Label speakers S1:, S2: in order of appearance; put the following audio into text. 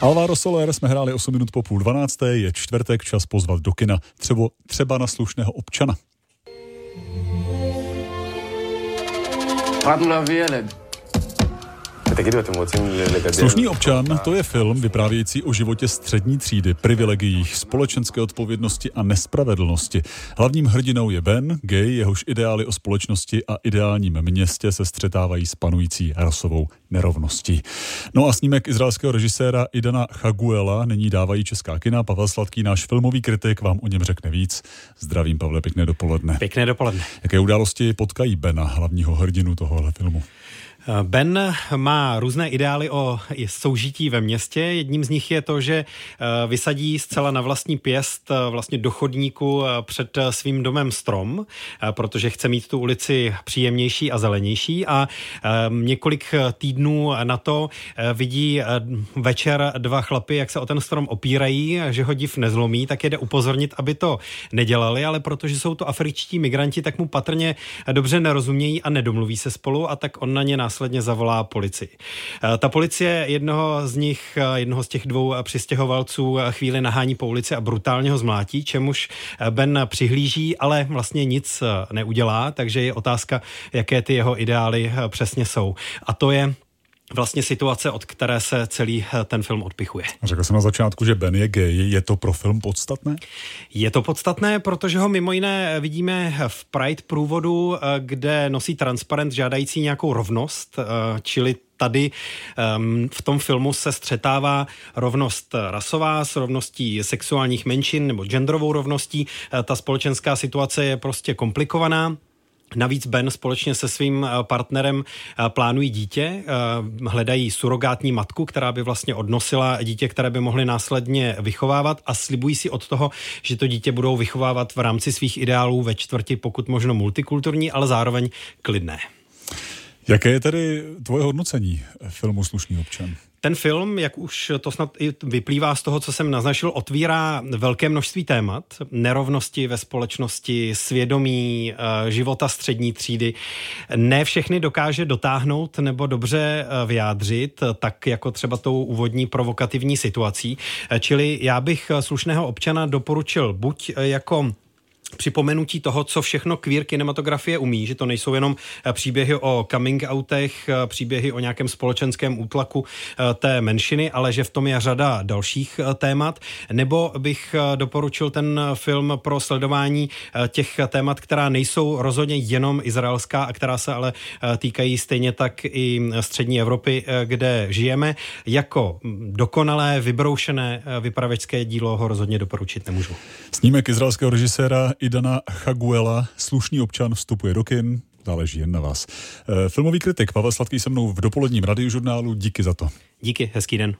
S1: Alvaro Soler jsme hráli 8 minut po půl 12. Je čtvrtek, čas pozvat do kina. Třeba, třeba na slušného občana.
S2: Padla věle.
S1: Slušný občan to je film vyprávějící o životě střední třídy, privilegiích, společenské odpovědnosti a nespravedlnosti. Hlavním hrdinou je Ben, gay, jehož ideály o společnosti a ideálním městě se střetávají s panující rasovou nerovností. No a snímek izraelského režiséra Idana Chaguela nyní dávají česká kina. Pavel Sladký, náš filmový kritik, vám o něm řekne víc. Zdravím, Pavle, pěkné dopoledne.
S3: Pěkné dopoledne.
S1: Jaké události potkají Bena, hlavního hrdinu tohohle filmu?
S3: Ben má různé ideály o soužití ve městě. Jedním z nich je to, že eh, vysadí zcela na vlastní pěst eh, vlastně do chodníku eh, před svým domem strom, protože chce mít tu ulici příjemnější a zelenější a několik týdnů na to vidí večer dva chlapy, jak se o ten strom opírají, že ho div nezlomí, tak jde upozornit, aby to nedělali, ale protože jsou to afričtí migranti, tak mu patrně dobře nerozumějí a nedomluví se spolu a tak on na ně následně zavolá policii. Eh, ta policie jednoho z nich, eh, jednoho z těch dvou přistěhovalců eh, chvíli nahání po ulici a brutálně ho zmlátí, čemuž Ben přihlíží, ale vlastně nic neudělá, takže je otázka, jaké ty jeho ideály přesně jsou. A to je vlastně situace, od které se celý eh, ten film odpichuje.
S1: Řekl jsem na začátku, že Ben je gay. Je to pro film podstatné?
S3: Je to podstatné, protože ho mimo jiné vidíme v Pride průvodu, eh, kde nosí transparent žádající nějakou rovnost, eh, čili tady um, v tom filmu se střetává rovnost rasová s rovností sexuálních menšin nebo genderovou rovností. Ta společenská situace je prostě komplikovaná. Navíc Ben společně se svým eh, partnerem eh, plánují dítě, eh, hledají surogátní matku, která by vlastně odnosila dítě, které by mohly následně vychovávat a slibují si od toho, že to dítě budou vychovávat v rámci svých ideálů ve čtvrti, pokud možno multikulturní, ale zároveň klidné.
S1: Jaké je tedy tvoje hodnocení filmu Slušný občan?
S3: Ten film, jak už to snad i vyplývá z toho, co jsem naznačil, otvírá velké množství témat. Nerovnosti ve společnosti, svědomí, eh, života střední třídy. Ne všechny dokáže dotáhnout nebo dobře eh, vyjádřit, tak jako třeba tou úvodní provokativní situací. Eh, čili já bych slušného občana doporučil buď jako připomenutí toho, co všechno queer kinematografie umí, že to nejsou jenom eh, příběhy o coming outech, eh, příběhy o nějakém společenském útlaku eh, té menšiny, ale že v tom je řada dalších témat, nebo bych doporučil ten film pro sledování těch témat, která nejsou rozhodně jenom izraelská a která se ale týkají stejně tak i střední Evropy, kde žijeme. Jako dokonalé, vybroušené vypravečské dílo ho rozhodně doporučit nemůžu.
S1: Snímek izraelského režiséra Idana Chaguela, slušný občan, vstupuje do kin, záleží jen na vás. Eh, filmový kritik Pavel Sladký se mnou v dopoledním radiožurnálu, díky za to.
S3: Díky, hezký den.